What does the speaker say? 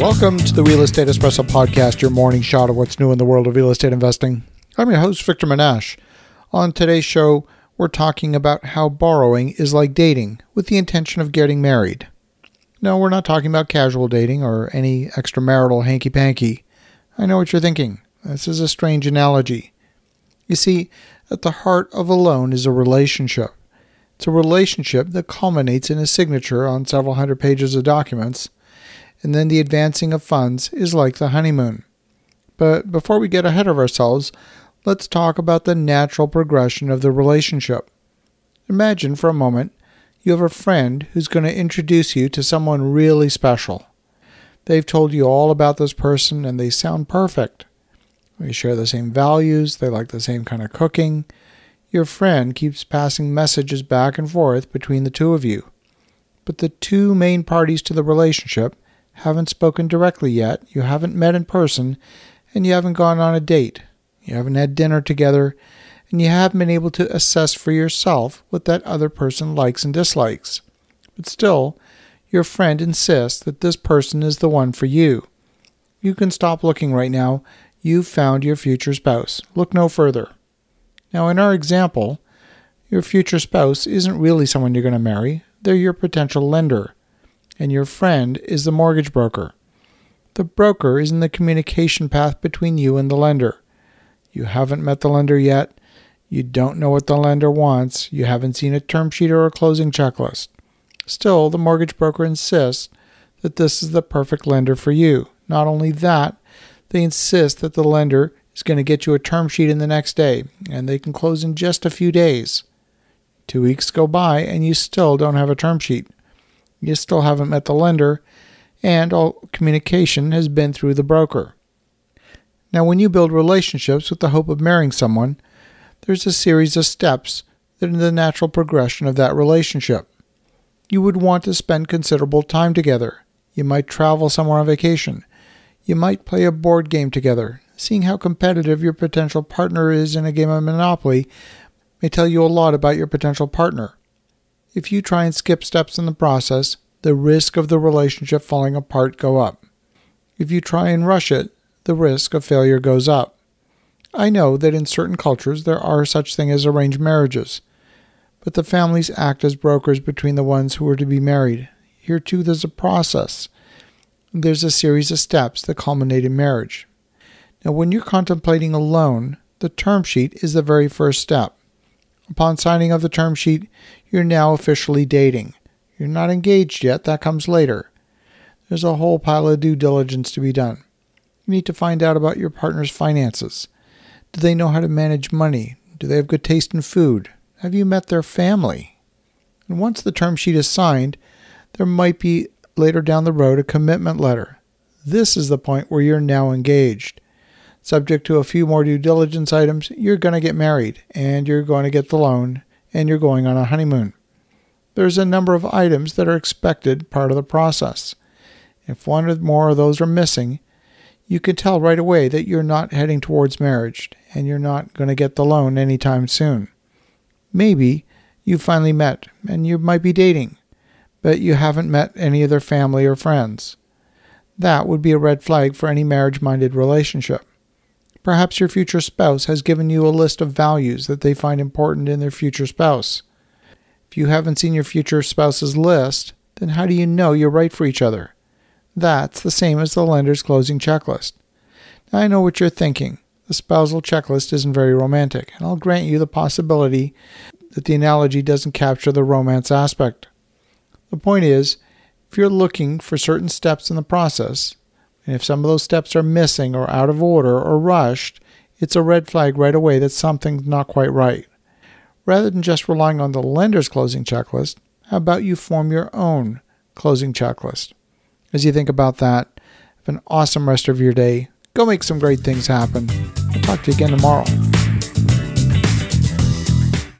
Welcome to the Real Estate Espresso Podcast, your morning shot of what's new in the world of real estate investing. I'm your host, Victor Menasce. On today's show, we're talking about how borrowing is like dating with the intention of getting married. No, we're not talking about casual dating or any extramarital hanky panky. I know what you're thinking. This is a strange analogy. You see, at the heart of a loan is a relationship. It's a relationship that culminates in a signature on several hundred pages of documents and then the advancing of funds is like the honeymoon. But before we get ahead of ourselves, let's talk about the natural progression of the relationship. Imagine for a moment you have a friend who's going to introduce you to someone really special. They've told you all about this person and they sound perfect. They share the same values, they like the same kind of cooking. Your friend keeps passing messages back and forth between the two of you. But the two main parties to the relationship haven't spoken directly yet, you haven't met in person, and you haven't gone on a date. You haven't had dinner together, and you haven't been able to assess for yourself what that other person likes and dislikes. But still, your friend insists that this person is the one for you. You can stop looking right now. You've found your future spouse. Look no further. Now, in our example, your future spouse isn't really someone you're going to marry, they're your potential lender and your friend is the mortgage broker. The broker is in the communication path between you and the lender. You haven't met the lender yet. You don't know what the lender wants. You haven't seen a term sheet or a closing checklist. Still, the mortgage broker insists that this is the perfect lender for you. Not only that, they insist that the lender is going to get you a term sheet in the next day, and they can close in just a few days. Two weeks go by, and you still don't have a term sheet. You still haven't met the lender, and all communication has been through the broker. Now, when you build relationships with the hope of marrying someone, there's a series of steps that are the natural progression of that relationship. You would want to spend considerable time together. You might travel somewhere on vacation. You might play a board game together. Seeing how competitive your potential partner is in a game of Monopoly may tell you a lot about your potential partner. If you try and skip steps in the process, the risk of the relationship falling apart go up. If you try and rush it, the risk of failure goes up. I know that in certain cultures there are such things as arranged marriages, but the families act as brokers between the ones who are to be married. Here too there's a process. There's a series of steps that culminate in marriage. Now when you're contemplating a loan, the term sheet is the very first step. Upon signing of the term sheet, you're now officially dating. You're not engaged yet, that comes later. There's a whole pile of due diligence to be done. You need to find out about your partner's finances. Do they know how to manage money? Do they have good taste in food? Have you met their family? And once the term sheet is signed, there might be later down the road a commitment letter. This is the point where you're now engaged. Subject to a few more due diligence items, you're going to get married and you're going to get the loan and you're going on a honeymoon. There's a number of items that are expected part of the process. If one or more of those are missing, you can tell right away that you're not heading towards marriage and you're not going to get the loan anytime soon. Maybe you finally met and you might be dating, but you haven't met any of their family or friends. That would be a red flag for any marriage minded relationship. Perhaps your future spouse has given you a list of values that they find important in their future spouse. If you haven't seen your future spouse's list, then how do you know you're right for each other? That's the same as the lender's closing checklist. Now, I know what you're thinking. The spousal checklist isn't very romantic, and I'll grant you the possibility that the analogy doesn't capture the romance aspect. The point is, if you're looking for certain steps in the process, and if some of those steps are missing or out of order or rushed, it's a red flag right away that something's not quite right. Rather than just relying on the lender's closing checklist, how about you form your own closing checklist? As you think about that, have an awesome rest of your day. Go make some great things happen. I'll talk to you again tomorrow.